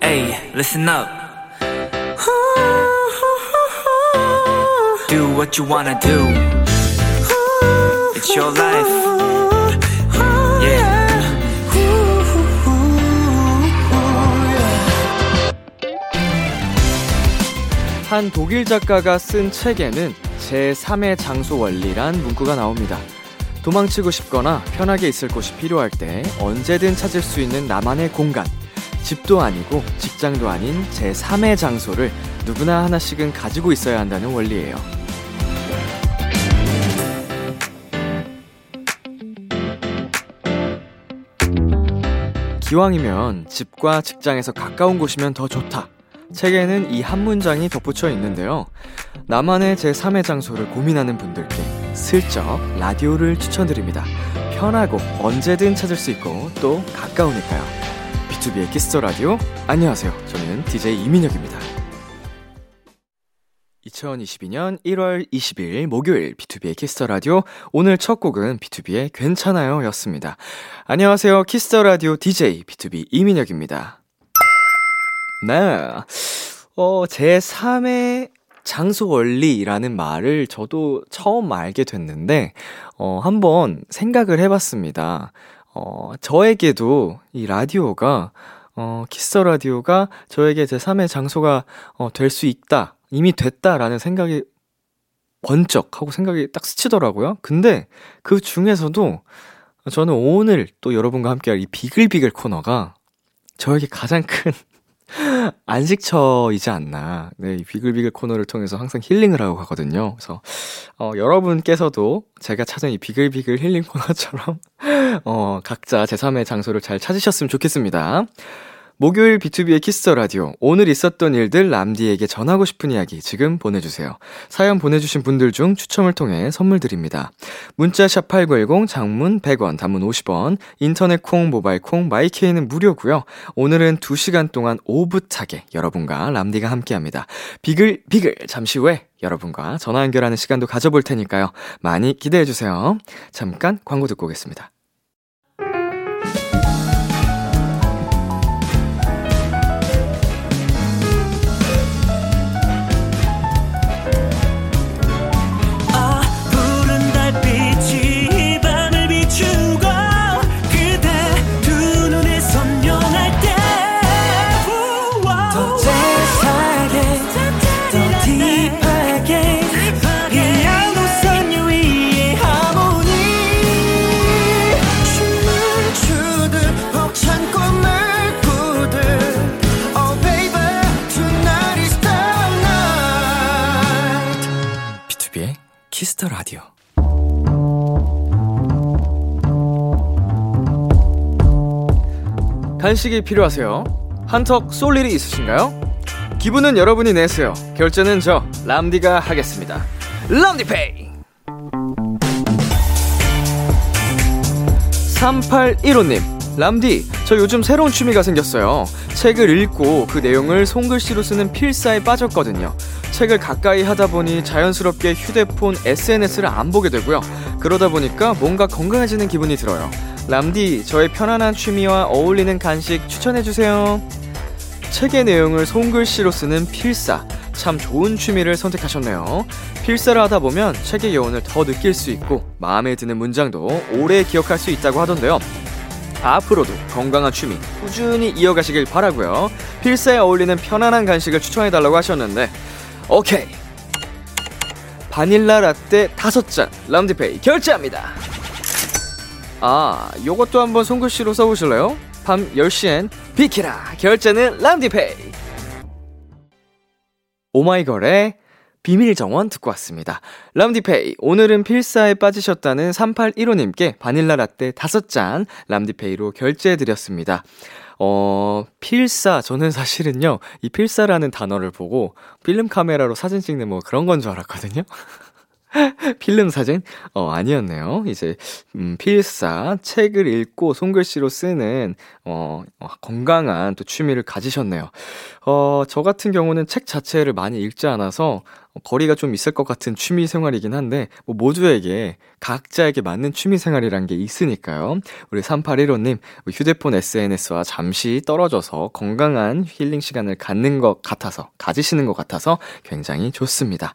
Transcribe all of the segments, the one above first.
Hey, listen up. Do what you wanna do. It's your life. Yeah. 한 독일 작가가 쓴 책에는 제3의 장소 원리란 문구가 나옵니다. 도망치고 싶거나 편하게 있을 곳이 필요할 때 언제든 찾을 수 있는 나만의 공간. 집도 아니고 직장도 아닌 제3의 장소를 누구나 하나씩은 가지고 있어야 한다는 원리예요. 기왕이면 집과 직장에서 가까운 곳이면 더 좋다. 책에는 이 한 문장이 덧붙여 있는데요. 나만의 제3의 장소를 고민하는 분들께 슬쩍 라디오를 추천드립니다. 편하고 언제든 찾을 수 있고 또 가까우니까요. 비투비의 키스 더 라디오. 안녕하세요. 저는 DJ 이민혁입니다. 2022년 1월 20일 목요일 비투비의 키스 더 라디오. 오늘 첫 곡은 비투비의 괜찮아요 였습니다. 안녕하세요. 키스 더 라디오 DJ 비투비 이민혁입니다. 네. 어, 제 3의 장소 원리라는 말을 저도 처음 알게 됐는데, 어, 한번 생각을 해봤습니다. 어, 저에게도 이 라디오가, 어, 키스 더 라디오가 저에게 제 3의 장소가, 어, 될 수 있다. 이미 됐다라는 생각이 번쩍 하고 생각이 딱 스치더라고요. 근데 그 중에서도 저는 오늘 또 여러분과 함께할 이 비글비글 코너가 저에게 가장 큰 안식처이지 않나. 네, 이 비글비글 코너를 통해서 항상 힐링을 하고 가거든요. 그래서, 어, 여러분께서도 제가 찾은 이 비글비글 힐링 코너처럼, 어, 각자 제3의 장소를 잘 찾으셨으면 좋겠습니다. 목요일 비투비의 키스 더 라디오. 오늘 있었던 일들 람디에게 전하고 싶은 이야기 지금 보내주세요. 사연 보내주신 분들 중 추첨을 통해 선물 드립니다. 문자 샵 8910 장문 100원, 단문 50원, 인터넷 콩, 모바일 콩, 마이케이는 무료고요. 오늘은 2 시간 동안 오붓하게 여러분과 람디가 함께합니다. 비글 비글 잠시 후에 여러분과 전화 연결하는 시간도 가져볼 테니까요. 많이 기대해 주세요. 잠깐 광고 듣고 오겠습니다. 간식이 필요하세요? 한턱 쏠 일이 있으신가요? 기분은 여러분이 내세요. 결제는 저 람디가 하겠습니다. 람디페이. 3815님, 람디, 저 요즘 새로운 취미가 생겼어요. 책을 읽고 그 내용을 손글씨로 쓰는 필사에 빠졌거든요. 책을 가까이 하다 보니 자연스럽게 휴대폰, SNS를 안 보게 되고요. 그러다 보니까 뭔가 건강해지는 기분이 들어요. 람디, 저의 편안한 취미와 어울리는 간식 추천해주세요. 책의 내용을 손글씨로 쓰는 필사. 참 좋은 취미를 선택하셨네요. 필사를 하다 보면 책의 여운을 더 느낄 수 있고 마음에 드는 문장도 오래 기억할 수 있다고 하던데요. 앞으로도 건강한 취미 꾸준히 이어가시길 바라고요. 필사에 어울리는 편안한 간식을 추천해달라고 하셨는데 오케이 바닐라 라떼 다섯 잔 람디페이 결제합니다. 아, 요것도 한번 손글씨로 써보실래요? 밤 10시엔 비키라 결제는 람디페이 오마이걸의 비밀 정원 듣고 왔습니다. 람디페이 오늘은 필사에 빠지셨다는 3815님께 바닐라 라떼 5잔 람디페이로 결제해 드렸습니다. 어, 필사 저는 사실은요. 이 필사라는 단어를 보고 필름 카메라로 사진 찍는 뭐 그런 건 줄 알았거든요. 필름 사진? 어, 아니었네요. 이제, 음, 필사, 책을 읽고 손글씨로 쓰는, 어, 어, 건강한 또 취미를 가지셨네요. 어, 저 같은 경우는 책 자체를 많이 읽지 않아서 거리가 좀 있을 것 같은 취미 생활이긴 한데, 뭐 모두에게 각자에게 맞는 취미 생활이란 게 있으니까요. 우리 3815님, 휴대폰 SNS와 잠시 떨어져서 건강한 힐링 시간을 갖는 것 같아서, 가지시는 것 같아서 굉장히 좋습니다.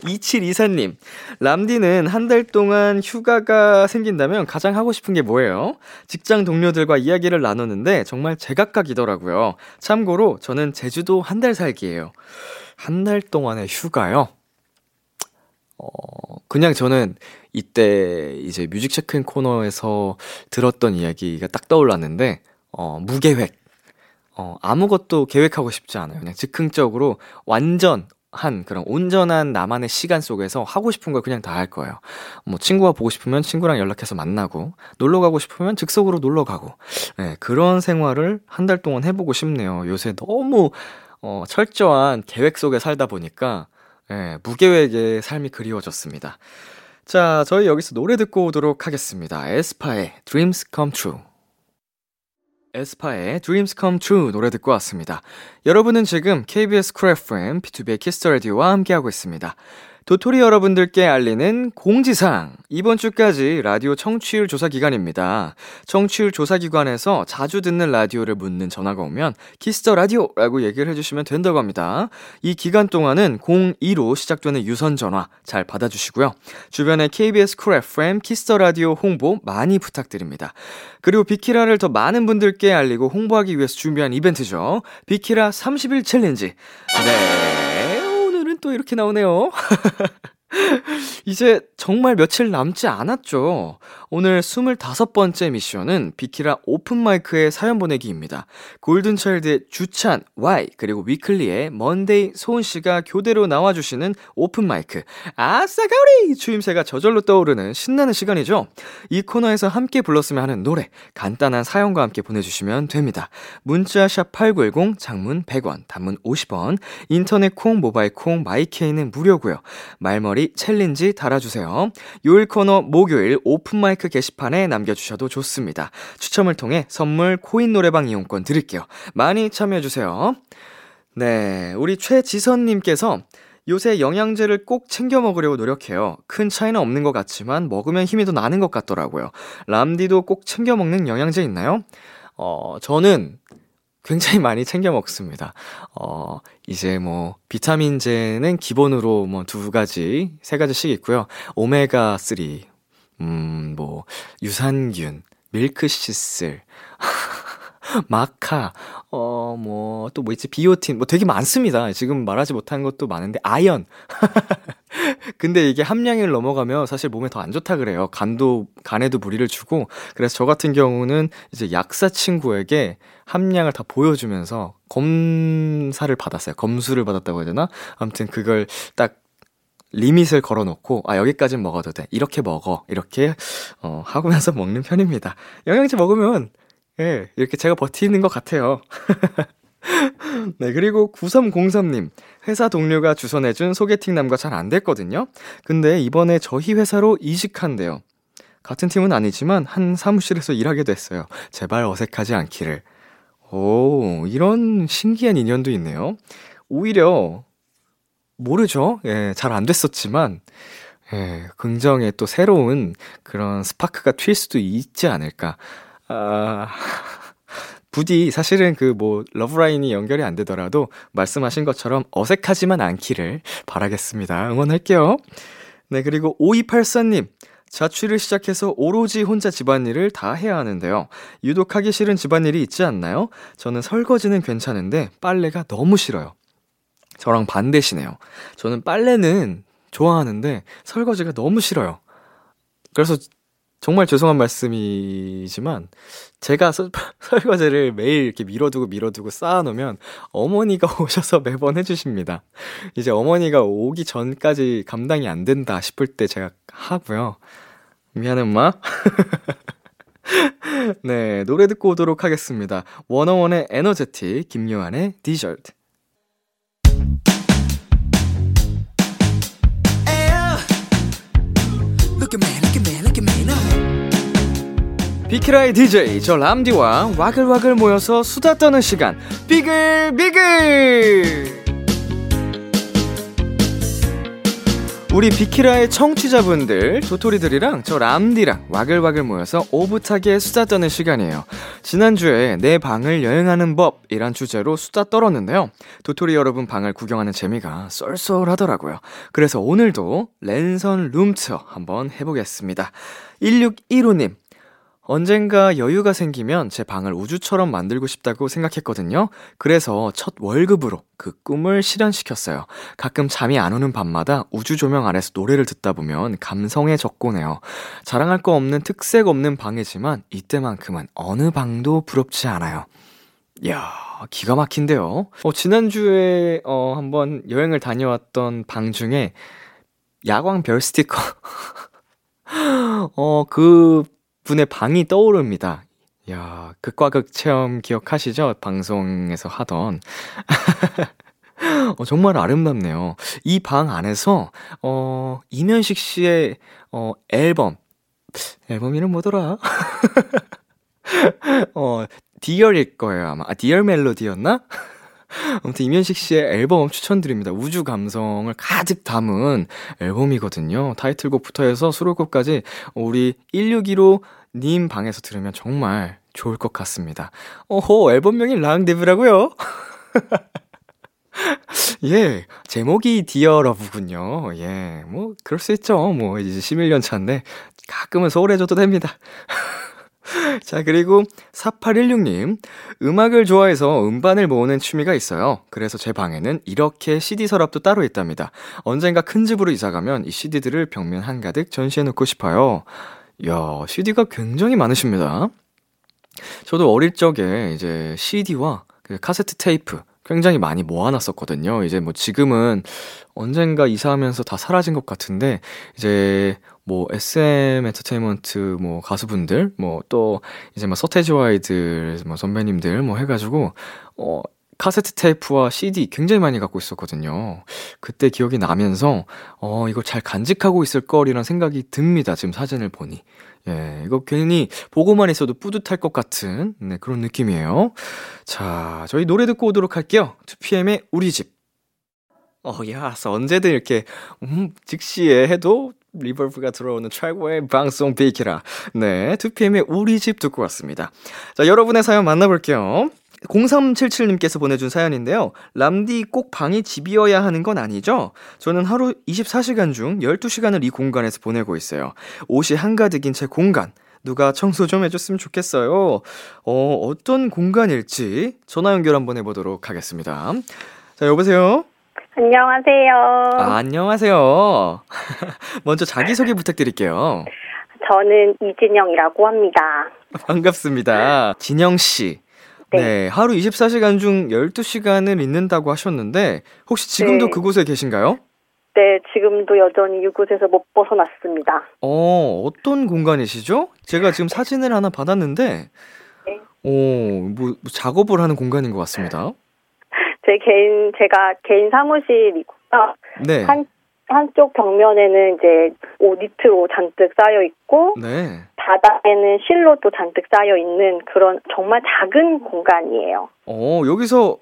2724님, 람디는 한 달 동안 휴가가 생긴다면 가장 하고 싶은 게 뭐예요? 직장 동료들과 이야기를 나눴는데 정말 제각각이더라고요. 참고로 저는 제주도 한 달 살기예요. 한 달 동안의 휴가요? 어, 그냥 저는 이때 이제 뮤직 체크인 코너에서 들었던 이야기가 딱 떠올랐는데, 어, 무계획. 어, 아무것도 계획하고 싶지 않아요. 그냥 즉흥적으로 완전 한 그런 온전한 나만의 시간 속에서 하고 싶은 걸 그냥 다 할 거예요. 뭐 친구가 보고 싶으면 친구랑 연락해서 만나고 놀러 가고 싶으면 즉석으로 놀러 가고 네, 그런 생활을 한 달 동안 해보고 싶네요. 요새 너무 어, 철저한 계획 속에 살다 보니까 네, 무계획의 삶이 그리워졌습니다. 자, 저희 여기서 노래 듣고 오도록 하겠습니다. 에스파의 Dreams Come True. 에스파의 Dreams Come True 노래 듣고 왔습니다. 여러분은 지금 KBS 쿨 FM, B2B의 키스터 라디오와 함께하고 있습니다. 도토리 여러분들께 알리는 공지사항. 이번 주까지 라디오 청취율 조사 기간입니다. 청취율 조사 기관에서 자주 듣는 라디오를 묻는 전화가 오면 Kiss the Radio라고 얘기를 해주시면 된다고 합니다. 이 기간 동안은 02로 시작되는 유선 전화 잘 받아주시고요. 주변에 KBS Cool FM Kiss the Radio 홍보 많이 부탁드립니다. 그리고 비키라를 더 많은 분들께 알리고 홍보하기 위해서 준비한 이벤트죠. 비키라 30일 챌린지. 네. 또 이렇게 나오네요. 이제 정말 며칠 남지 않았죠. 오늘 25번째 미션은 비키라 오픈마이크의 사연 보내기입니다. 골든차일드의 주찬, Y, 그리고 위클리의 먼데이, 소은씨가 교대로 나와주시는 오픈마이크. 아싸가리! 추임새가 저절로 떠오르는 신나는 시간이죠. 이 코너에서 함께 불렀으면 하는 노래, 간단한 사연과 함께 보내주시면 됩니다. 문자 샵 8910, 장문 100원, 단문 50원, 인터넷 콩, 모바일 콩, 마이케이는 무료고요. 말머리 챌린지 달아주세요. 요일 코너 목요일 open mic 게시판에 남겨주셔도 좋습니다. 추첨을 통해 선물 코인 노래방 이용권 드릴게요. 많이 참여해주세요. 네, 우리 최지선님께서 요새 영양제를 꼭 챙겨 먹으려고 노력해요. 큰 차이는 없는 것 같지만 먹으면 힘이 더 나는 것 같더라고요. 람디도 꼭 챙겨 먹는 영양제 있나요? 어, 저는 굉장히 많이 챙겨 먹습니다. 어, 이제 뭐, 비타민제는 기본으로 뭐 두 가지, 세 가지씩 있고요. 오메가3, 음, 뭐, 유산균, 밀크시슬, 마카, 어, 뭐, 또 뭐 있지, 비오틴, 뭐 되게 많습니다. 지금 말하지 못한 것도 많은데, 아연. 근데 이게 함량을 넘어가면 사실 몸에 더 안 좋다 그래요. 간도, 간에도 무리를 주고. 그래서 저 같은 경우는 이제 약사 친구에게 함량을 다 보여주면서 검사를 받았어요. 검수를 받았다고 해야 되나? 아무튼 그걸 딱 리밋을 걸어놓고 아 여기까지는 먹어도 돼 이렇게 먹어 이렇게 어 하고면서 먹는 편입니다 영양제 먹으면 예 이렇게 제가 버티는 것 같아요. 네 그리고 9303님. 회사 동료가 주선해준 소개팅 남과 잘 안 됐거든요. 근데 이번에 저희 회사로 이직한대요. 같은 팀은 아니지만 한 사무실에서 일하게 됐어요. 제발 어색하지 않기를. 오 이런 신기한 인연도 있네요. 오히려 모르죠. 예, 잘 안 됐었지만, 예, 긍정의 또 새로운 그런 스파크가 튈 수도 있지 않을까. 아, 부디 사실은 그 뭐 러브라인이 연결이 안 되더라도 말씀하신 것처럼 어색하지만 않기를 바라겠습니다. 응원할게요. 네, 그리고 5284님. 자취를 시작해서 오로지 혼자 집안일을 다 해야 하는데요. 유독 하기 싫은 집안일이 있지 않나요? 저는 설거지는 괜찮은데 빨래가 너무 싫어요. 저랑 반대시네요. 저는 빨래는 좋아하는데 설거지가 너무 싫어요. 그래서 정말 죄송한 말씀이지만 제가 서, 설거지를 매일 이렇게 밀어두고 밀어두고 쌓아놓으면 어머니가 오셔서 매번 해주십니다. 이제 어머니가 오기 전까지 감당이 안 된다 싶을 때 제가 하고요. 미안해 엄마. 네, 노래 듣고 오도록 하겠습니다. 원어원의 에너제틱, 김요한의 디저트. 비키라의 DJ 저 람디와 와글와글 모여서 수다 떠는 시간. 비글 비글! 우리 비키라의 청취자분들 도토리들이랑 저 람디랑 와글와글 모여서 오붓하게 수다 떠는 시간이에요. 지난주에 내 방을 여행하는 법이란 주제로 수다 떨었는데요. 도토리 여러분 방을 구경하는 재미가 쏠쏠하더라고요. 그래서 오늘도 랜선 룸투어 한번 해보겠습니다. 1615님 언젠가 여유가 생기면 제 방을 우주처럼 만들고 싶다고 생각했거든요. 그래서 첫 월급으로 그 꿈을 실현시켰어요. 가끔 잠이 안 오는 밤마다 우주 조명 아래서 노래를 듣다 보면 감성에 적고네요. 자랑할 거 없는 특색 없는 방이지만 이때만큼은 어느 방도 부럽지 않아요. 이야, 기가 막힌데요. 어, 지난주에, 어, 한번 여행을 다녀왔던 방 중에 야광 별 스티커. 어, 그 분의 방이 떠오릅니다. 야, 극과 극 체험 기억하시죠? 방송에서 하던. 어, 정말 아름답네요. 이 방 안에서, 어, 임현식 씨의, 어, 앨범. 앨범 이름 뭐더라? 어, Dear일 거예요, 아마. 아, Dear Melody였나? 아무튼 이면식 씨의 앨범 추천드립니다. 우주 감성을 가득 담은 앨범이거든요. 타이틀곡부터 해서 수록곡까지 우리 1615님 방에서 들으면 정말 좋을 것 같습니다. 어호, 앨범명이 랑데브라고요? 예, 제목이 디어 러브군요. 예, 뭐, 그럴 수 있죠. 뭐, 이제 11년 차인데, 가끔은 소홀해져도 됩니다. 자, 그리고 4816님. 음악을 좋아해서 음반을 모으는 취미가 있어요. 그래서 제 방에는 이렇게 CD 서랍도 따로 있답니다. 언젠가 큰 집으로 이사가면 이 CD들을 벽면 한가득 전시해놓고 싶어요. 야, CD가 굉장히 많으십니다. 저도 어릴 적에 이제 CD와 그 카세트 테이프 굉장히 많이 모아놨었거든요. 이제 뭐 지금은 언젠가 이사하면서 다 사라진 것 같은데, 이제 뭐 SM 엔터테인먼트 뭐 가수분들, 뭐 또 이제 뭐 서태지와 아이들 뭐 선배님들 뭐 해가지고, 어, 카세트 테이프와 CD 굉장히 많이 갖고 있었거든요. 그때 기억이 나면서, 어, 이거 잘 간직하고 있을 거리란 생각이 듭니다. 지금 사진을 보니. 예, 이거 괜히 보고만 있어도 뿌듯할 것 같은, 네, 그런 느낌이에요. 자, 저희 노래 듣고 오도록 할게요. 2PM의 우리 집. 어, 야, 언제든 이렇게, 음, 즉시에 해도 리버브가 들어오는 최고의 방송 비키라. 네, 2PM의 우리 집 듣고 왔습니다. 자, 여러분의 사연 만나볼게요. 0377님께서 보내준 사연인데요. 람디 꼭 방이 집이어야 하는 건 아니죠? 저는 하루 24시간 중 12시간을 이 공간에서 보내고 있어요. 옷이 한가득인 제 공간. 누가 청소 좀 해줬으면 좋겠어요. 어, 어떤 공간일지 전화 연결 한번 해보도록 하겠습니다. 자, 여보세요? 안녕하세요. 아, 안녕하세요. 먼저 자기소개 부탁드릴게요. 저는 이진영이라고 합니다. 반갑습니다. 진영씨. 네. 네. 하루 24시간 중 12시간을 있는다고 하셨는데, 혹시 지금도 네. 그곳에 계신가요? 네, 지금도 여전히 이곳에서 못 벗어났습니다. 어, 어떤 공간이시죠? 제가 지금 사진을 하나 받았는데, 네. 어, 뭐, 뭐 작업을 하는 공간인 것 같습니다. 제 개인, 제가 개인 사무실이고요. 네. 한, 한쪽 벽면에는 이제 옷 니트로 잔뜩 쌓여 있고, 네. 바닥에는 실로 또 잔뜩 쌓여 있는 그런 정말 작은 공간이에요. 어, 여기서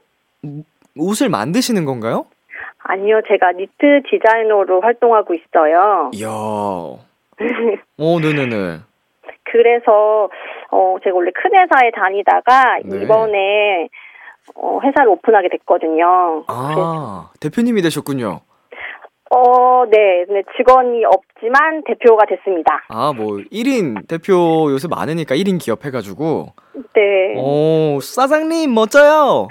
옷을 만드시는 건가요? 아니요, 제가 니트 디자이너로 활동하고 있어요. 이야. 어, 네네네. 그래서 어 제가 원래 큰 회사에 다니다가 네. 이번에 어 회사를 오픈하게 됐거든요. 아, 대표님이 되셨군요. 어, 네. 근데 직원이 없지만 대표가 됐습니다. 아, 뭐, 1인 대표 요새 많으니까 1인 기업 해가지고. 네. 오, 사장님, 멋져요!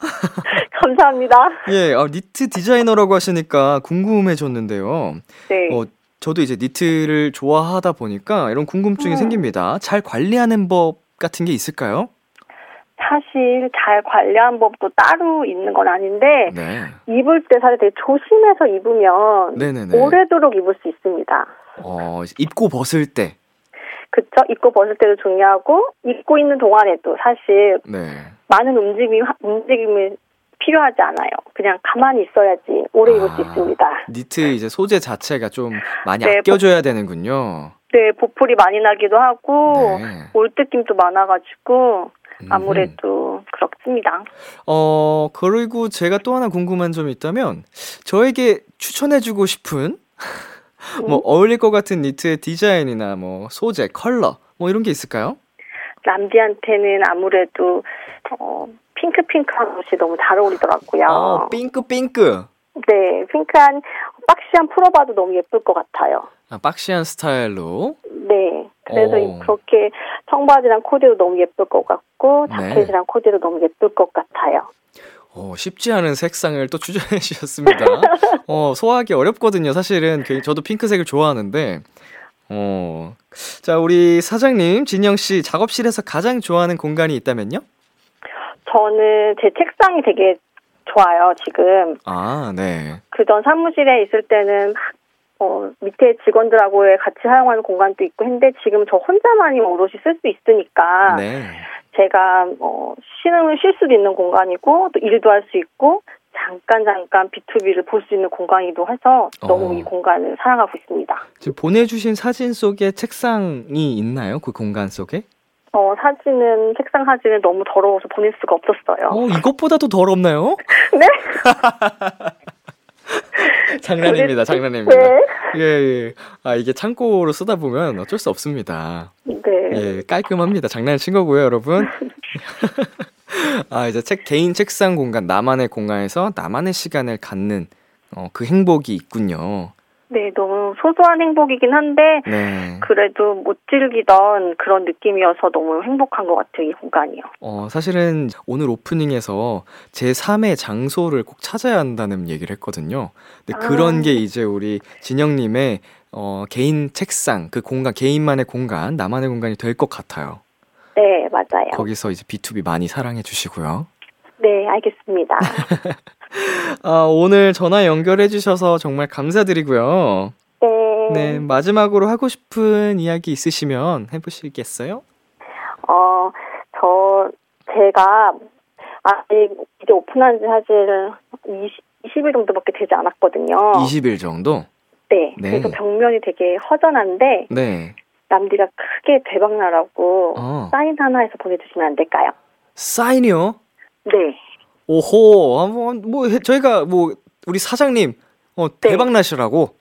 감사합니다. 예, 아, 니트 디자이너라고 하시니까 궁금해졌는데요. 네. 어, 저도 이제 니트를 좋아하다 보니까 이런 궁금증이 음. 생깁니다. 잘 관리하는 법 같은 게 있을까요? 사실 잘 관리한 법도 따로 있는 건 아닌데 네. 입을 때 사실 되게 조심해서 입으면 네네네. 오래도록 입을 수 있습니다. 어, 입고 벗을 때. 그쵸? 입고 벗을 때도 중요하고 입고 있는 동안에도 사실 네. 많은 움직임이 움직임이 필요하지 않아요. 그냥 가만히 있어야지 오래 입을 수 아. 있습니다. 니트 이제 소재 자체가 좀 많이 네, 아껴줘야 되는군요. 네, 보풀이 많이 나기도 하고 네. 올뜯김도 많아가지고. 아무래도 그렇습니다. 어, 그리고 제가 또 하나 궁금한 점이 있다면, 저에게 추천해주고 싶은, 뭐, 음? 어울릴 것 같은 니트의 디자인이나 뭐, 소재, 컬러, 뭐, 이런 게 있을까요? 람디한테는 아무래도 어, 핑크핑크한 옷이 너무 잘 어울리더라고요. 어, 핑크, 핑크. 네, 핑크한 박시한 풀오버도 너무 예쁠 것 같아요. 아, 박시한 스타일로. 네. 그래서 오. 그렇게 청바지랑 코디도 너무 예쁠 것 같고 네. 자켓이랑 코디도 너무 예쁠 것 같아요. 어, 쉽지 않은 색상을 또 추천해 주셨습니다. 어, 소화하기 어렵거든요. 사실은 그- 저도 핑크색을 좋아하는데. 어. 자, 우리 사장님, 진영 씨 작업실에서 가장 좋아하는 공간이 있다면요? 저는 제 책상이 되게 좋아요, 지금. 아, 네. 그전 사무실에 있을 때는 막, 어, 밑에 직원들하고 같이 사용하는 공간도 있고 했는데 지금 저 혼자만이 오롯이 쓸 수 있으니까 네. 제가 어, 쉬는 쉴 수도 있는 공간이고 또 일도 할 수 있고 잠깐 잠깐 B2B를 볼 수 있는 공간이기도 해서 너무 어. 이 공간을 사랑하고 있습니다. 지금 보내주신 사진 속에 책상이 있나요? 그 공간 속에? 어, 사진은 책상 사진은 너무 더러워서 보낼 수가 없었어요. 어, 이것보다도 더럽나요? 네? 장난입니다, 장난입니다. 네. 예, 예. 아, 이게 창고로 쓰다 보면 어쩔 수 없습니다. 네. 예, 깔끔합니다. 장난을 친 거고요, 여러분. 아, 이제 책, 개인 책상 공간, 나만의 공간에서 나만의 시간을 갖는, 어, 그 행복이 있군요. 네, 너무 소소한 행복이긴 한데 네. 그래도 못 즐기던 그런 느낌이어서 너무 행복한 것 같아요, 이 공간이요. 어, 사실은 오늘 오프닝에서 제 3의 장소를 꼭 찾아야 한다는 얘기를 했거든요. 근데 아. 그런 게 이제 우리 진영 님의 어, 개인 책상, 그 공간, 개인만의 공간, 나만의 공간이 될 것 같아요. 네, 맞아요. 거기서 이제 B2B 많이 사랑해 주시고요. 네, 알겠습니다. 아, 오늘 전화 연결해 주셔서 정말 감사드리고요. 네. 네, 마지막으로 하고 싶은 이야기 있으시면 해보시겠어요? 어, 저, 제가, 아직 이제 오픈한 지 사실 20, 20일 정도밖에 되지 않았거든요. 20일 정도? 네. 네. 그래서 벽면이 되게 허전한데, 네. 남디가 크게 대박나라고 어. 사인 하나 해서 보내주시면 안 될까요? 사인이요? 네. 오호, 아, 뭐, 뭐, 해- 저희가 뭐, 우리 사장님, 어, 네. 대박 나시라고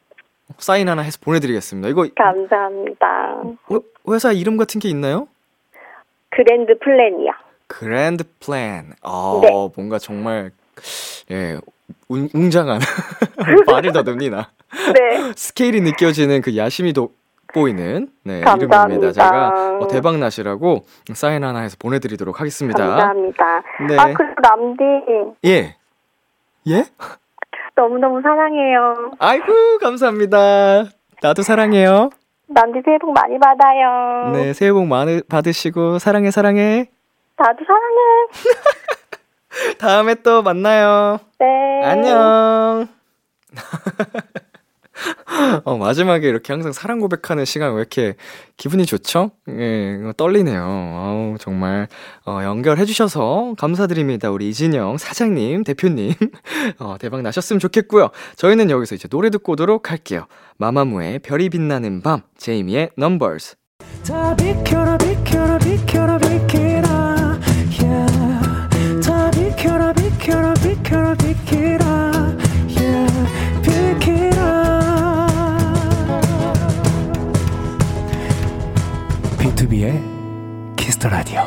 사인 하나 해서 보내드리겠습니다. 이거 감사합니다. 회- 회사 이름 같은 게 있나요? Grand Plan이요. Grand Plan. 아, 네. 뭔가 정말, 예, 웅, 웅장한 말을 더듬니나. 네. 스케일이 느껴지는 그 야심이 돋보이는 네. 이름입니다. 제가 어, 대박 나시라고 사인 하나 해서 보내드리도록 하겠습니다. 감사합니다. 네. 아, 그리고 남디, 예. 예? 너무너무 사랑해요. 아이고, 감사합니다. 나도 사랑해요. 남디 새해 복 많이 받아요. 네, 새해 복 많이 받으시고, 사랑해, 사랑해. 나도 사랑해. 다음에 또 만나요. 네. 안녕. 어, 마지막에 이렇게 항상 사랑 고백하는 시간 왜 이렇게 기분이 좋죠? 예, 떨리네요. 아우, 정말, 어, 연결해주셔서 감사드립니다. 우리 이진영 사장님, 대표님. 어, 대박 나셨으면 좋겠고요. 저희는 여기서 이제 노래 듣고 오도록 할게요. 마마무의 별이 빛나는 밤, 제이미의 Numbers. 다 비켜라 비켜라 비켜라 비켜라 Kiss the Radio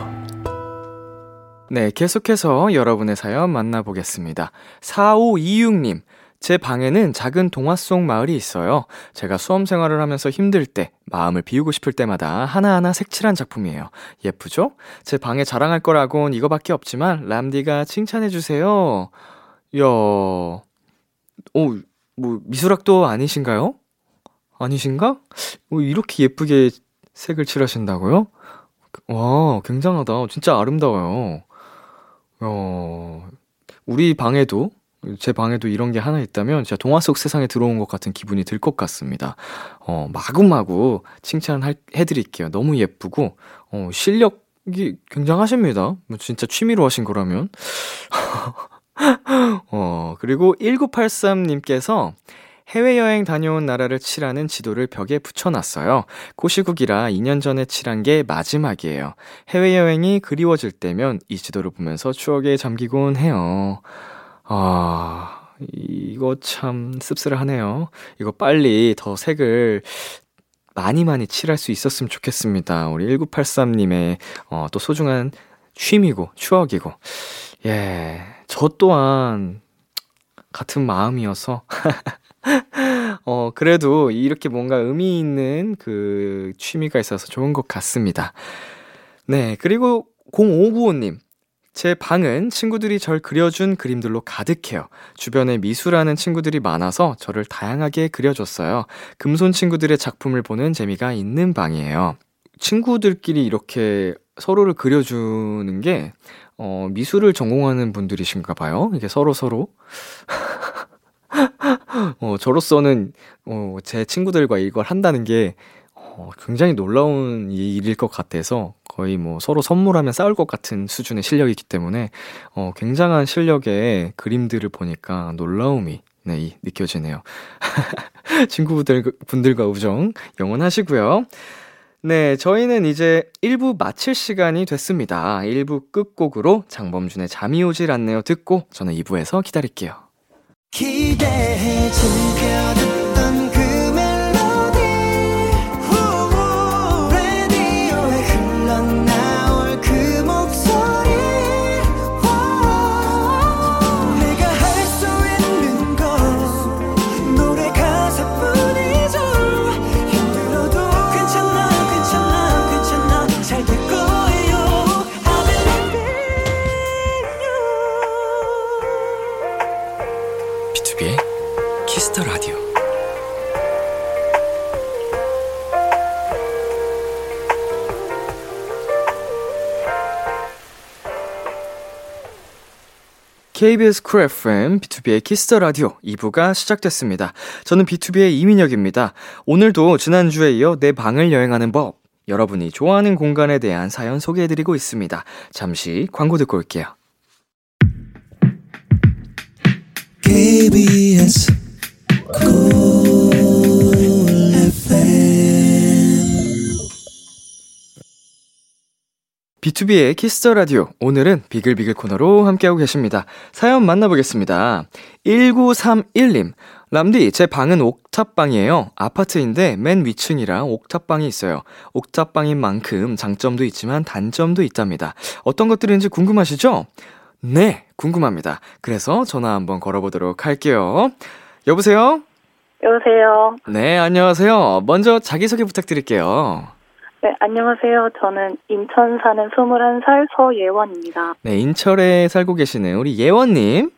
네, 계속해서 여러분의 사연 만나보겠습니다. 4526님, 제 방에는 작은 동화 속 마을이 있어요. 제가 수험 생활을 하면서 힘들 때, 마음을 비우고 싶을 때마다 하나하나 색칠한 작품이에요. 예쁘죠? 제 방에 자랑할 거라곤 이거밖에 없지만, 람디가 칭찬해주세요. 이야, 오, 뭐, 미술학도 아니신가요? 아니신가? 어, 이렇게 예쁘게 색을 칠하신다고요? 와, 굉장하다. 진짜 아름다워요. 어, 우리 방에도, 제 방에도 이런 게 하나 있다면 진짜 동화 속 세상에 들어온 것 같은 기분이 들 것 같습니다. 어, 마구마구 칭찬해드릴게요. 너무 예쁘고, 어, 실력이 굉장하십니다. 뭐 진짜 취미로 하신 거라면. 어, 그리고 1983님께서 해외여행 다녀온 나라를 칠하는 지도를 벽에 붙여놨어요. 고시국이라 2년 전에 칠한 게 마지막이에요. 해외여행이 그리워질 때면 이 지도를 보면서 추억에 잠기곤 해요. 아, 이거 참 씁쓸하네요. 이거 빨리 더 색을 많이 많이 칠할 수 있었으면 좋겠습니다. 우리 1983님의 어, 또 소중한 취미고 추억이고. 예, 저 또한 같은 마음이어서 어, 그래도 이렇게 뭔가 의미 있는 그 취미가 있어서 좋은 것 같습니다. 네, 그리고 0595님. 제 방은 친구들이 절 그려준 그림들로 가득해요. 주변에 미술하는 친구들이 많아서 저를 다양하게 그려줬어요. 금손 친구들의 작품을 보는 재미가 있는 방이에요. 친구들끼리 이렇게 서로를 그려주는 게, 어, 미술을 전공하는 분들이신가 봐요. 이게 서로 서로. 어, 저로서는, 어, 제 친구들과 이걸 한다는 게, 어, 굉장히 놀라운 일일 것 같아서 거의 뭐 서로 선물하면 싸울 것 같은 수준의 실력이기 때문에, 어, 굉장한 실력의 그림들을 보니까 놀라움이, 네, 이, 느껴지네요. 친구들, 분들과 우정 영원하시고요. 네, 저희는 이제 1부 마칠 시간이 됐습니다. 1부 끝곡으로 장범준의 잠이 오질 않네요 듣고 저는 2부에서 기다릴게요. 기대해 즐겨듣 KBS 쿨 FM, BTOB의 키스터 라디오 2부가 시작됐습니다. 저는 B2B의 이민혁입니다. 오늘도 지난주에 이어 내 방을 여행하는 법, 여러분이 좋아하는 공간에 대한 사연 소개해드리고 있습니다. 잠시 광고 듣고 올게요. KBS B2B의 키스터 라디오. 오늘은 비글비글 코너로 함께하고 계십니다. 사연 만나보겠습니다. 1931님. 람디, 제 방은 옥탑방이에요. 아파트인데 맨 위층이라 옥탑방이 있어요. 옥탑방인 만큼 장점도 있지만 단점도 있답니다. 어떤 것들인지 궁금하시죠? 네, 궁금합니다. 그래서 전화 한번 걸어보도록 할게요. 여보세요? 여보세요. 네, 안녕하세요. 먼저 자기소개 부탁드릴게요. 네, 안녕하세요. 저는 인천 사는 21살 서예원입니다. 네, 인철에 살고 계시는 우리 예원님.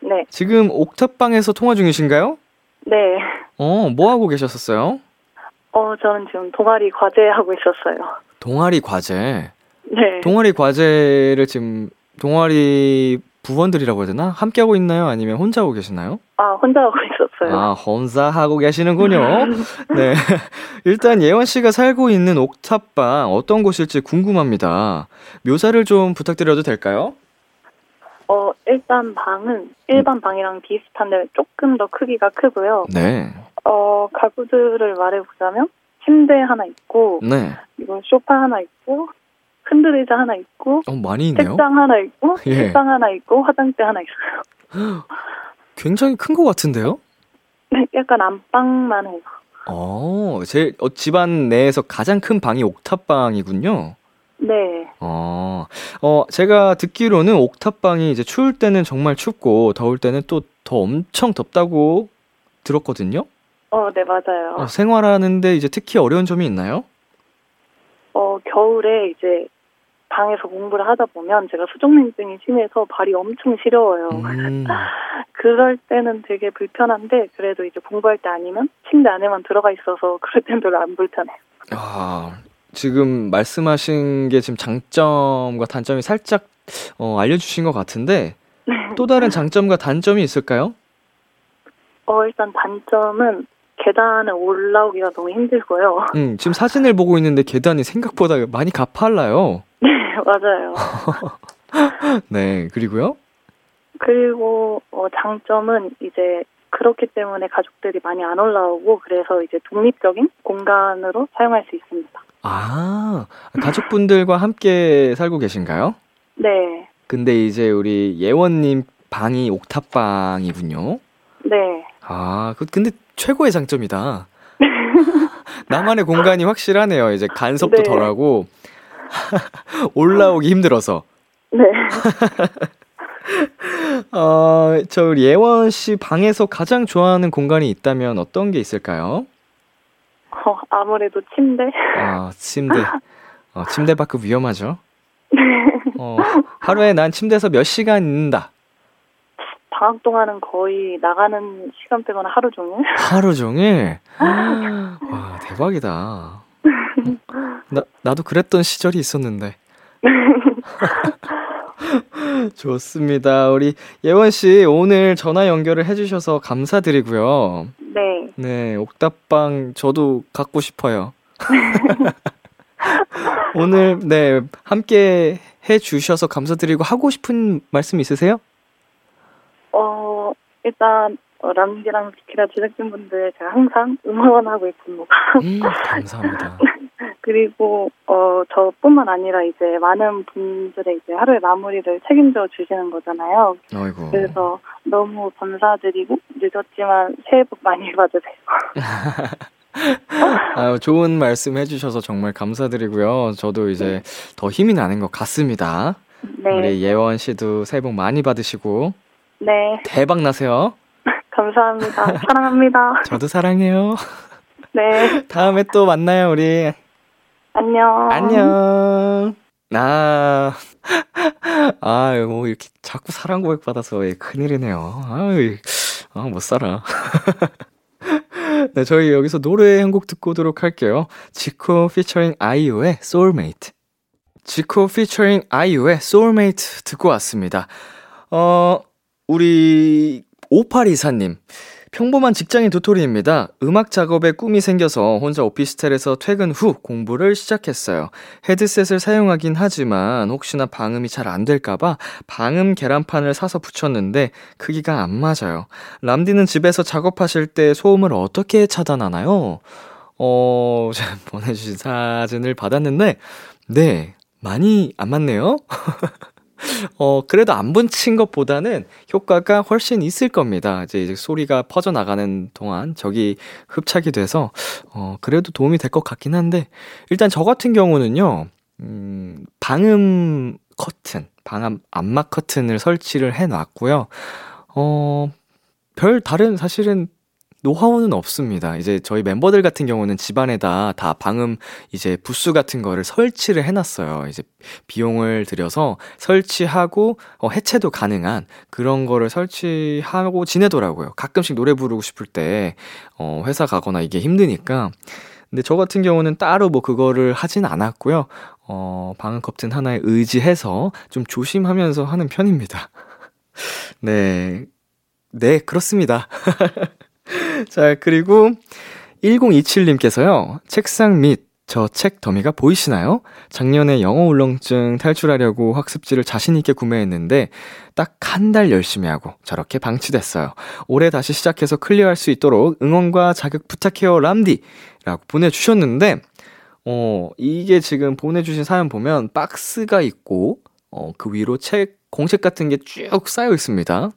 네, 지금 옥탑방에서 통화 중이신가요? 네. 어, 뭐 하고 계셨었어요? 어, 저는 지금 동아리 과제 하고 있었어요. 동아리 과제. 네. 동아리 과제를 지금 동아리 부원들이라고 해야 되나? 함께 하고 있나요? 아니면 혼자 하고 계시나요? 아, 혼자 하고 있었어요. 아, 혼자 하고 계시는군요. 네. 일단 예원 씨가 살고 있는 옥탑방 어떤 곳일지 궁금합니다. 묘사를 좀 부탁드려도 될까요? 어, 일단 방은 일반 방이랑 비슷한데 조금 더 크기가 크고요. 네. 어, 가구들을 말해보자면 침대 하나 있고, 네. 이거 소파 하나 있고, 흔들의자 하나 있고, 어, 많이 있네요. 책상 하나 있고, 예. 책상 하나 있고, 화장대 하나 있어요. 굉장히 큰 것 같은데요? 네, 약간 안방만 해요. 어, 제 어, 집안 내에서 가장 큰 방이 옥탑방이군요. 네. 어, 어, 제가 듣기로는 옥탑방이 이제 추울 때는 정말 춥고 더울 때는 또 더 엄청 덥다고 들었거든요. 어, 네, 맞아요. 어, 생활하는데 이제 특히 어려운 점이 있나요? 어, 겨울에 이제 방에서 공부를 하다 보면 제가 수족냉증이 심해서 발이 엄청 시려워요. 음, 그럴 때는 되게 불편한데 그래도 이제 공부할 때 아니면 침대 안에만 들어가 있어서 그럴 땐 별로 안 불편해요. 아, 지금 말씀하신 게 지금 장점과 단점이 살짝 어, 알려주신 것 같은데 또 다른 장점과 단점이 있을까요? 어, 일단 단점은 계단에 올라오기가 너무 힘들고요. 음, 지금 사진을 보고 있는데 계단이 생각보다 많이 가팔라요. 네, 맞아요. 네, 그리고요? 그리고 어, 장점은 이제 그렇기 때문에 가족들이 많이 안 올라오고 그래서 이제 독립적인 공간으로 사용할 수 있습니다. 아, 가족분들과 함께 살고 계신가요? 네, 근데 이제 우리 예원님 방이 옥탑방이군요. 네, 아, 그 근데 최고의 장점이다. 나만의 공간이 확실하네요. 이제 간섭도 네. 덜하고 올라오기 힘들어서. 네. 어, 저 예원 씨 방에서 가장 좋아하는 공간이 있다면 어떤 게 있을까요? 어, 아무래도 침대. 아, 침대. 어, 침대 밖은 위험하죠. 어, 하루에 난 침대에서 몇 시간 있는다. 방학 동안은 거의 나가는 시간 빼고는 하루 종일. 하루 종일? 와, 대박이다. 나, 나도 그랬던 시절이 있었는데. 좋습니다. 우리 예원 씨, 오늘 전화 연결을 해주셔서 감사드리고요. 네. 네, 옥탑방 저도 갖고 싶어요. 오늘, 네, 함께 해주셔서 감사드리고 하고 싶은 말씀 있으세요? 어, 일단, 어, 람디랑 비키라 제작진분들 제가 항상 응원하고 있습니다. 음, 감사합니다. 그리고, 어, 저뿐만 아니라 이제 많은 분들의 이제 하루의 마무리를 책임져 주시는 거잖아요. 아이고. 그래서 너무 감사드리고, 늦었지만 새해 복 많이 받으세요. 아유, 좋은 말씀 해주셔서 정말 감사드리고요. 저도 이제 더 힘이 나는 것 같습니다. 네. 우리 예원 씨도 새해 복 많이 받으시고 네. 대박 나세요. 감사합니다. 사랑합니다. 저도 사랑해요. 네. 다음에 또 만나요, 우리. 안녕. 안녕. 아, 아유, 뭐, 이렇게 자꾸 사랑 고백 받아서 예, 큰일이네요. 아유, 아, 못 살아. 네, 저희 여기서 노래 한 곡 듣고 오도록 할게요. 지코 피처링 아이유의 소울메이트. 지코 피처링 아이유의 소울메이트 듣고 왔습니다. 어, 우리 5824님. 평범한 직장인 도토리입니다. 음악 작업에 꿈이 생겨서 혼자 오피스텔에서 퇴근 후 공부를 시작했어요. 헤드셋을 사용하긴 하지만 혹시나 방음이 잘 안 될까봐 방음 계란판을 사서 붙였는데 크기가 안 맞아요. 람디는 집에서 작업하실 때 소음을 어떻게 차단하나요? 어, 보내주신 사진을 받았는데, 네, 많이 안 맞네요? 어, 그래도 안 붙인 것보다는 효과가 훨씬 있을 겁니다. 이제, 이제 소리가 퍼져나가는 동안 저기 흡착이 돼서, 어, 그래도 도움이 될 것 같긴 한데, 일단 저 같은 경우는요, 음, 방음 커튼, 방음 암막 커튼을 설치를 해 놨고요. 어, 별 다른 사실은 노하우는 없습니다. 이제 저희 멤버들 같은 경우는 집안에다 다 방음 이제 부스 같은 거를 설치를 해놨어요. 이제 비용을 들여서 설치하고 어, 해체도 가능한 그런 거를 설치하고 지내더라고요. 가끔씩 노래 부르고 싶을 때 어, 회사 가거나 이게 힘드니까. 근데 저 같은 경우는 따로 뭐 그거를 하진 않았고요. 어, 방음 커튼 하나에 의지해서 좀 조심하면서 하는 편입니다. 네. 네, 그렇습니다. 자, 그리고 1027님께서요, 책상 및저책 더미가 보이시나요? 작년에 영어 울렁증 탈출하려고 학습지를 자신있게 구매했는데, 딱 한 달 열심히 하고 저렇게 방치됐어요. 올해 다시 시작해서 클리어할 수 있도록 응원과 자극 부탁해요, 람디! 라고 보내주셨는데, 어, 이게 지금 보내주신 사연 보면 박스가 있고, 어, 그 위로 책, 공책 같은 게 쭉 쌓여 있습니다.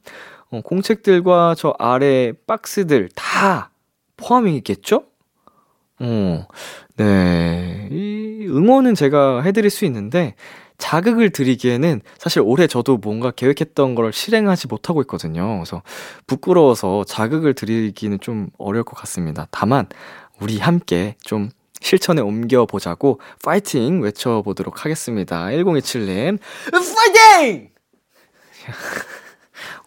어, 공책들과 저 아래 박스들 다 포함이겠죠? 어, 네. 이 응원은 제가 해드릴 수 있는데, 자극을 드리기에는 사실 올해 저도 뭔가 계획했던 걸 실행하지 못하고 있거든요. 그래서 부끄러워서 자극을 드리기는 좀 어려울 것 같습니다. 다만, 우리 함께 좀 실천에 옮겨보자고 파이팅 외쳐보도록 하겠습니다. 1027님, 파이팅!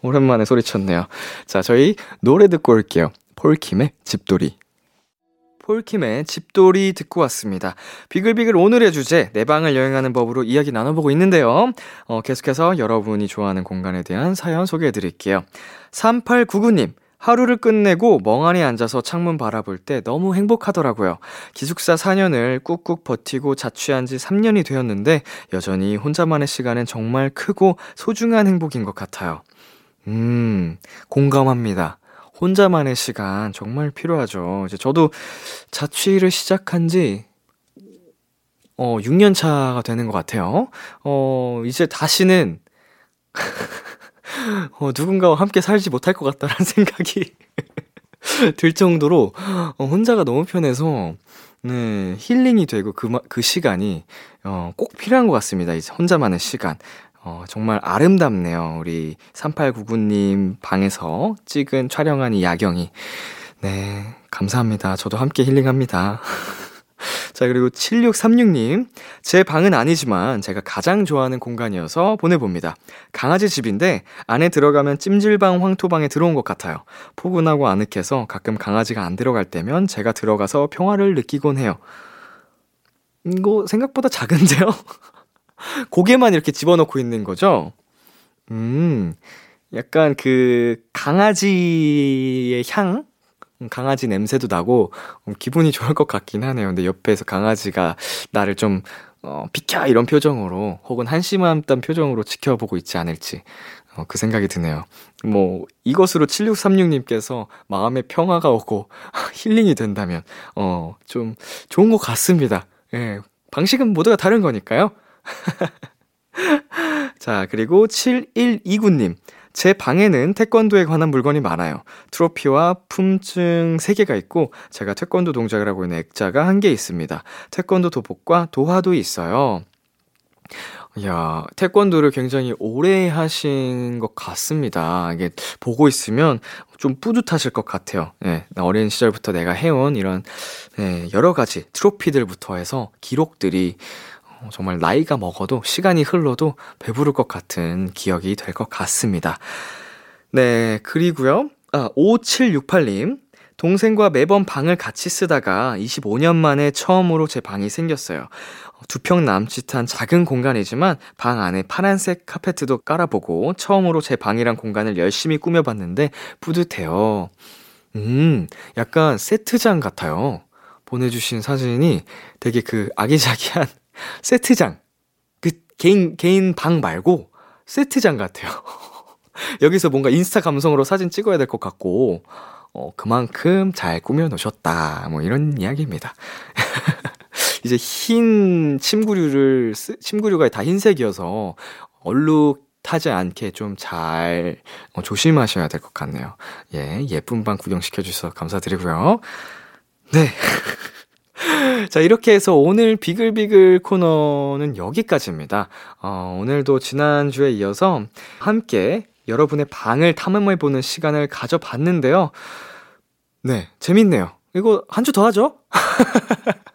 오랜만에 소리쳤네요. 자, 저희 노래 듣고 올게요. 폴킴의 집돌이. 폴킴의 집돌이 듣고 왔습니다. 비글비글 오늘의 주제, 내 방을 여행하는 법으로 이야기 나눠보고 있는데요. 어, 계속해서 여러분이 좋아하는 공간에 대한 사연 소개해 드릴게요. 3899님, 하루를 끝내고 멍하니 앉아서 창문 바라볼 때 너무 행복하더라고요. 기숙사 4년을 꾹꾹 버티고 자취한 지 3년이 되었는데 여전히 혼자만의 시간은 정말 크고 소중한 행복인 것 같아요. 음, 공감합니다. 혼자만의 시간 정말 필요하죠. 이제 저도 자취를 시작한 지 어, 6년 차가 되는 것 같아요. 어, 이제 다시는 어, 누군가와 함께 살지 못할 것 같다라는 생각이 들 정도로 어, 혼자가 너무 편해서 네, 힐링이 되고 그, 그 시간이 어, 꼭 필요한 것 같습니다. 이제 혼자만의 시간. 어, 정말 아름답네요. 우리 3899님 방에서 찍은 촬영한 이 야경이. 네, 감사합니다. 저도 함께 힐링합니다. 자, 그리고 7636님. 제 방은 아니지만 제가 가장 좋아하는 공간이어서 보내봅니다. 강아지 집인데 안에 들어가면 찜질방, 황토방에 들어온 것 같아요. 포근하고 아늑해서 가끔 강아지가 안 들어갈 때면 제가 들어가서 평화를 느끼곤 해요. 이거 생각보다 작은데요? 고개만 이렇게 집어넣고 있는 거죠? 음, 약간 그 강아지의 향? 음, 강아지 냄새도 나고 음, 기분이 좋을 것 같긴 하네요. 근데 옆에서 강아지가 나를 좀 어, 비켜 이런 표정으로 혹은 한심한 표정으로 지켜보고 있지 않을지 어, 그 생각이 드네요. 뭐 이것으로 7636님께서 마음의 평화가 오고 힐링이 된다면 어, 좀 좋은 것 같습니다. 예. 방식은 모두가 다른 거니까요. 자, 그리고 7129님. 제 방에는 태권도에 관한 물건이 많아요. 트로피와 품증 3개가 있고, 제가 태권도 동작을 하고 있는 액자가 한 개 있습니다. 태권도 도복과 도화도 있어요. 야, 태권도를 굉장히 오래 하신 것 같습니다. 이게 보고 있으면 좀 뿌듯하실 것 같아요. 예, 어린 시절부터 내가 해온 이런, 예, 여러 가지 트로피들부터 해서 기록들이 어, 정말 나이가 먹어도 시간이 흘러도 배부를 것 같은 기억이 될 것 같습니다. 네, 그리고요. 아, 5768님. 동생과 매번 방을 같이 쓰다가 25년 만에 처음으로 제 방이 생겼어요. 두 평 남짓한 작은 공간이지만 방 안에 파란색 카페트도 깔아보고 처음으로 제 방이란 공간을 열심히 꾸며봤는데 뿌듯해요. 음, 약간 세트장 같아요. 보내주신 사진이 되게 그 아기자기한 세트장. 그 개인, 개인 방 말고 세트장 같아요. 여기서 뭔가 인스타 감성으로 사진 찍어야 될 것 같고, 어, 그만큼 잘 꾸며 놓으셨다. 뭐 이런 이야기입니다. 이제 흰 침구류를, 침구류가 다 흰색이어서 얼룩하지 않게 좀잘 어, 조심하셔야 될 것 같네요. 예, 예쁜 방 구경시켜 주셔서 감사드리고요. 네. 자, 이렇게 해서 오늘 비글비글 코너는 여기까지입니다. 어, 오늘도 지난주에 이어서 함께 여러분의 방을 탐험해보는 시간을 가져봤는데요. 네, 재밌네요. 이거 한 주 더 하죠?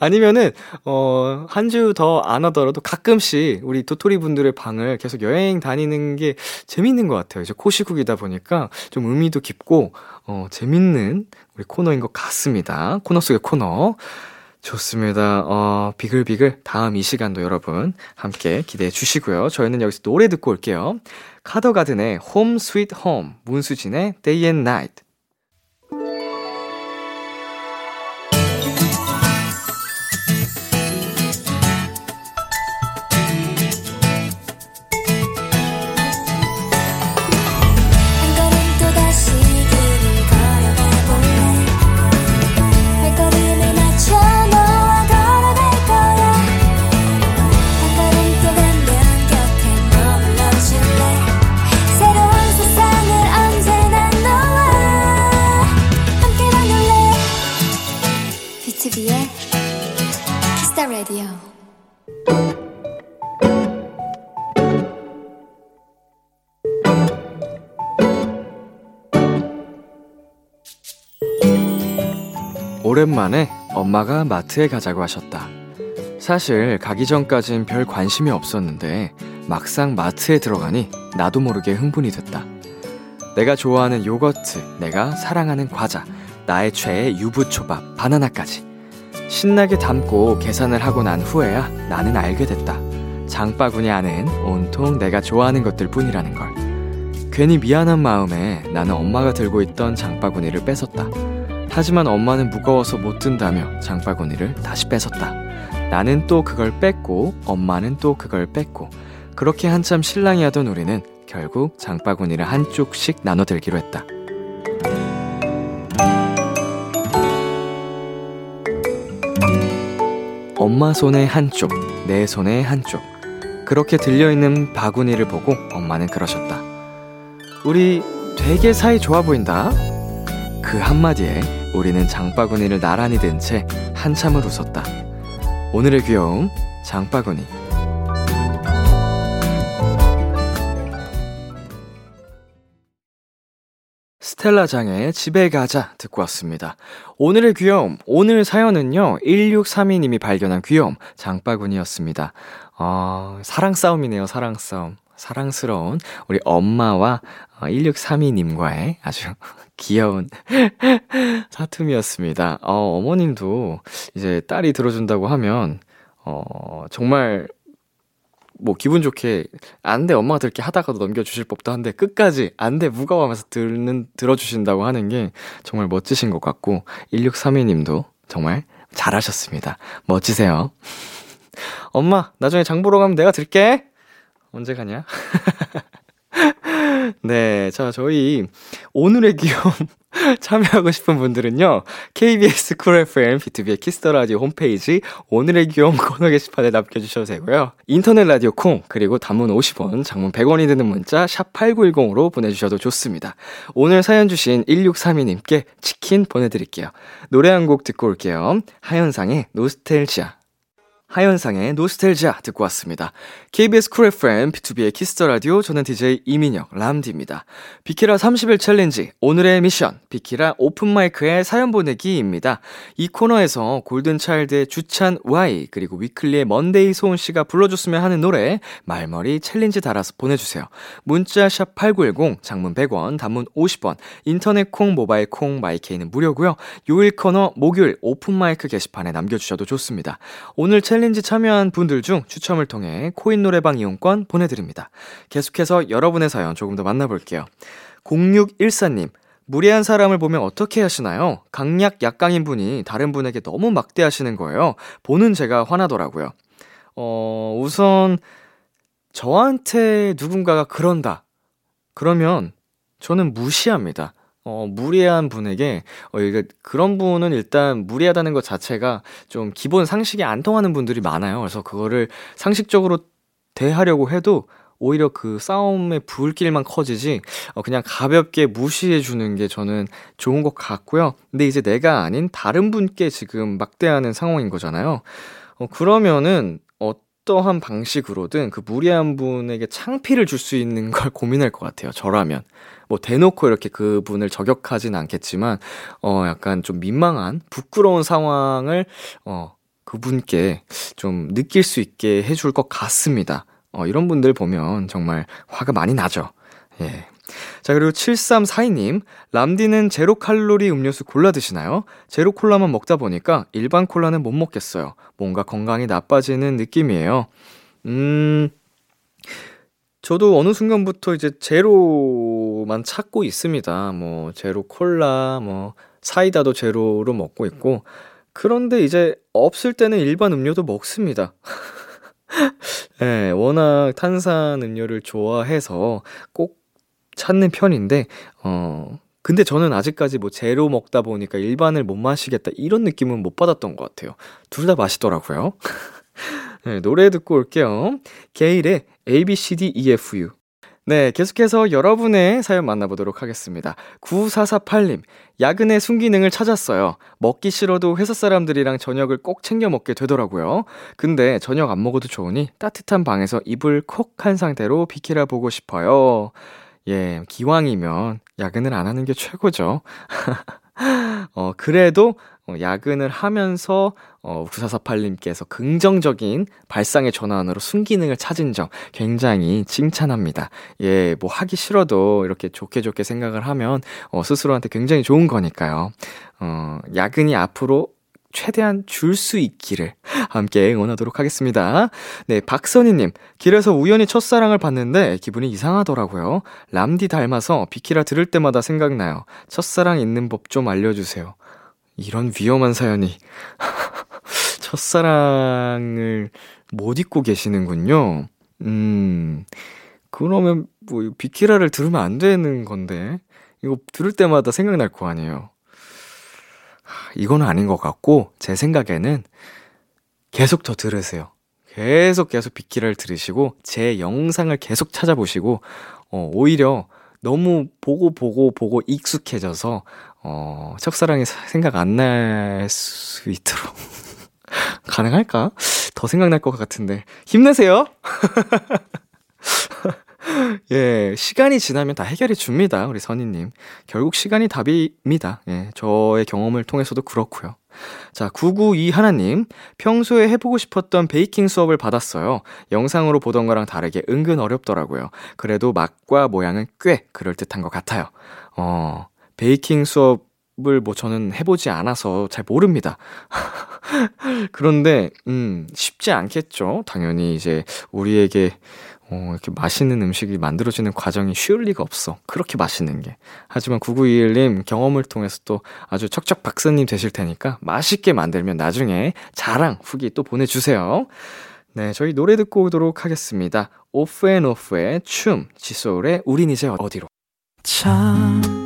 아니면은, 어, 한 주 더 안 하더라도 가끔씩 우리 도토리 분들의 방을 계속 여행 다니는 게 재밌는 것 같아요. 이제 코시국이다 보니까 좀 의미도 깊고, 어, 재밌는 우리 코너인 것 같습니다. 코너 속의 코너. 좋습니다. 어, 비글비글 다음 이 시간도 여러분 함께 기대해 주시고요. 저희는 여기서 노래 듣고 올게요. 카더가든의 Home Sweet Home, 문수진의 Day and Night. 오랜만에 엄마가 마트에 가자고 하셨다. 사실 가기 전까진 별 관심이 없었는데 막상 마트에 들어가니 나도 모르게 흥분이 됐다. 내가 좋아하는 요거트, 내가 사랑하는 과자, 나의 최애 유부초밥, 바나나까지. 신나게 담고 계산을 하고 난 후에야 나는 알게 됐다. 장바구니 안엔 온통 내가 좋아하는 것들 뿐이라는 걸. 괜히 미안한 마음에 나는 엄마가 들고 있던 장바구니를 뺏었다. 하지만 엄마는 무거워서 못 든다며 장바구니를 다시 뺏었다. 나는 또 그걸 뺏고 엄마는 또 그걸 뺏고 그렇게 한참 실랑이 하던 우리는 결국 장바구니를 한쪽씩 나눠 들기로 했다. 엄마 손에 한쪽, 내 손에 한쪽. 그렇게 들려있는 바구니를 보고 엄마는 그러셨다. 우리 되게 사이 좋아 보인다. 그 한마디에 우리는 장바구니를 나란히 든 채 한참을 웃었다. 오늘의 귀여움, 장바구니. 스텔라 장의 집에 가자 듣고 왔습니다. 오늘의 귀여움, 오늘 사연은요, 1632님이 발견한 귀여움, 장바구니였습니다. 어, 사랑 싸움이네요, 사랑 싸움. 사랑스러운 우리 엄마와 1632님과의 어, 아주 귀여운 사툼이었습니다. 어, 어머님도 이제 딸이 들어준다고 하면, 어, 정말 뭐 기분 좋게 안 돼 엄마가 들게 하다가도 넘겨주실 법도 한데 끝까지 안 돼 무거워 하면서 듣는 들어주신다고 하는 게 정말 멋지신 것 같고 1632님도 정말 잘하셨습니다. 멋지세요. 엄마 나중에 장 보러 가면 내가 들게. 언제 가냐? 네, 자 저희 오늘의 귀여움 참여하고 싶은 분들은요, KBS 쿨 FM B2B의 키스터 라디오 홈페이지 오늘의 귀여움 코너 게시판에 남겨주셔도 되고요. 인터넷 라디오 콩, 그리고 단문 50원, 장문 100원이 드는 문자, 샵8910으로 보내주셔도 좋습니다. 오늘 사연 주신 1632님께 치킨 보내드릴게요. 노래 한 곡 듣고 올게요. 하현상의 노스텔지아. 하현상의 노스텔지아 듣고 왔습니다. KBS 쿨 FM, B2B의 키스터 라디오, 저는 DJ 이민혁, 람디입니다. 비키라 30일 챌린지, 오늘의 미션, 비키라 open mic의 사연 보내기입니다. 이 코너에서 골든차일드의 주찬 Y, 그리고 위클리의 먼데이 소은 씨가 불러줬으면 하는 노래, 말머리 챌린지 달아서 보내주세요. 문자 샵 8910, 장문 100원, 단문 50원, 인터넷 콩, 모바일 콩, 마이케이는 무료고요 요일 코너, 목요일 오픈마이크 게시판에 남겨주셔도 좋습니다. 오늘 챌린지 참여한 분들 중 추첨을 통해 코인 노래방 이용권 보내드립니다. 계속해서 여러분의 사연 조금 더 만나볼게요. 0614님, 무례한 사람을 보면 어떻게 하시나요? 강약 약강인 분이 다른 분에게 너무 막대하시는 거예요. 보는 제가 화나더라고요. 어, 우선, 저한테 누군가가 그런다. 그러면 저는 무시합니다. 어, 무례한 분에게, 어, 이게, 그런 분은 일단 무례하다는 것 자체가 좀 기본 상식이 안 통하는 분들이 많아요. 그래서 그거를 상식적으로 대하려고 해도 오히려 그 싸움의 불길만 커지지, 어, 그냥 가볍게 무시해주는 게 저는 좋은 것 같고요. 근데 이제 내가 아닌 다른 분께 지금 막대하는 상황인 거잖아요. 어, 그러면은, 어떠한 방식으로든 그 무례한 분에게 창피를 줄 수 있는 걸 고민할 것 같아요. 저라면. 뭐 대놓고 이렇게 그분을 저격하진 않겠지만 어 약간 좀 민망한 부끄러운 상황을 어 그분께 좀 느낄 수 있게 해줄 것 같습니다. 어 이런 분들 보면 정말 화가 많이 나죠. 예. 자, 그리고 7342님, 람디는 제로 칼로리 음료수 골라 드시나요? 제로 콜라만 먹다 보니까 일반 콜라는 못 먹겠어요. 뭔가 건강이 나빠지는 느낌이에요. 음, 저도 어느 순간부터 이제 제로만 찾고 있습니다. 뭐, 제로 콜라, 뭐, 사이다도 제로로 먹고 있고, 그런데 이제 없을 때는 일반 음료도 먹습니다. 예, 네, 워낙 탄산 음료를 좋아해서 꼭 찾는 편인데, 어, 근데 저는 아직까지 뭐 제로 먹다 보니까 일반을 못 마시겠다 이런 느낌은 못 받았던 것 같아요. 둘다 맛있더라고요. 네, 노래 듣고 올게요. 게일의 ABCDEFU. 네, 계속해서 여러분의 사연 만나보도록 하겠습니다. 9448님, 야근의 순기능을 찾았어요. 먹기 싫어도 회사 사람들이랑 저녁을 꼭 챙겨 먹게 되더라고요. 근데 저녁 안 먹어도 좋으니 따뜻한 방에서 이불 콕 한 상태로 비키라 보고 싶어요. 예, 기왕이면 야근을 안 하는 게 최고죠. 어, 그래도 어, 야근을 하면서 어, 옥수사사팔님께서 긍정적인 발상의 전환으로 순기능을 찾은 점 굉장히 칭찬합니다. 예, 뭐 하기 싫어도 이렇게 좋게 좋게 생각을 하면 어, 스스로한테 굉장히 좋은 거니까요. 어, 야근이 앞으로 최대한 줄 수 있기를 함께 응원하도록 하겠습니다. 네, 박선희님, 길에서 우연히 첫사랑을 봤는데 기분이 이상하더라고요. 람디 닮아서 비키라 들을 때마다 생각나요. 첫사랑 있는 법 좀 알려주세요. 이런 위험한 사연이. 첫사랑을 못 잊고 계시는군요. 음, 그러면 뭐 비키라를 들으면 안 되는 건데. 이거 들을 때마다 생각날 거 아니에요. 이거는 아닌 것 같고, 제 생각에는 계속 더 들으세요. 계속 계속 비키라를 들으시고, 제 영상을 계속 찾아보시고, 어, 오히려 너무 보고 보고 보고 익숙해져서, 어, 첫사랑이 생각 안 날 수 있도록. 가능할까? 더 생각날 것 같은데. 힘내세요! 예, 시간이 지나면 다 해결해 줍니다. 우리 선희님. 결국 시간이 답입니다. 예, 저의 경험을 통해서도 그렇고요. 자, 992 하나님. 평소에 해보고 싶었던 베이킹 수업을 받았어요. 영상으로 보던 거랑 다르게 은근 어렵더라고요. 그래도 맛과 모양은 꽤 그럴듯한 것 같아요. 어, 베이킹 수업을 뭐 저는 해보지 않아서 잘 모릅니다. 그런데, 음, 쉽지 않겠죠. 당연히 이제 우리에게 어, 이렇게 맛있는 음식이 만들어지는 과정이 쉬울 리가 없어. 그렇게 맛있는 게. 하지만 9921님 경험을 통해서 또 아주 척척 박사님 되실 테니까 맛있게 만들면 나중에 자랑 후기 또 보내주세요. 네, 저희 노래 듣고 오도록 하겠습니다. 오프온오프의 춤, 지소울의 우린 이제 어디로. 참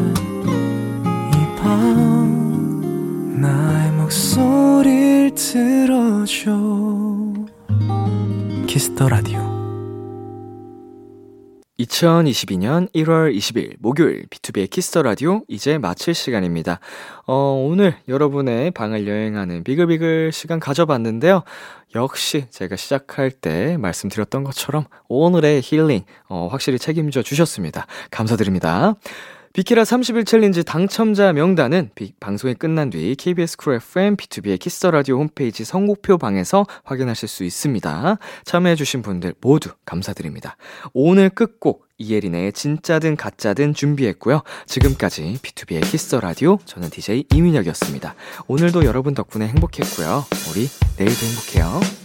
들어줘 Kiss the Radio 2022년 1월 20일 목요일 B2B의 키스터 라디오 이제 마칠 시간입니다. 어, 오늘 여러분의 방을 여행하는 비글비글 시간 가져봤는데요. 역시 제가 시작할 때 말씀드렸던 것처럼 오늘의 힐링 어, 확실히 책임져 주셨습니다. 감사드립니다. 비키라 30일 챌린지 당첨자 명단은 비, 방송이 끝난 뒤 KBS 쿨 FM B2B의 키스터 라디오 홈페이지 선곡표 방에서 확인하실 수 있습니다. 참여해주신 분들 모두 감사드립니다. 오늘 끝곡 이예린의 진짜든 가짜든 준비했고요. 지금까지 B2B의 키스터 라디오 저는 DJ 이민혁이었습니다. 오늘도 여러분 덕분에 행복했고요. 우리 내일도 행복해요.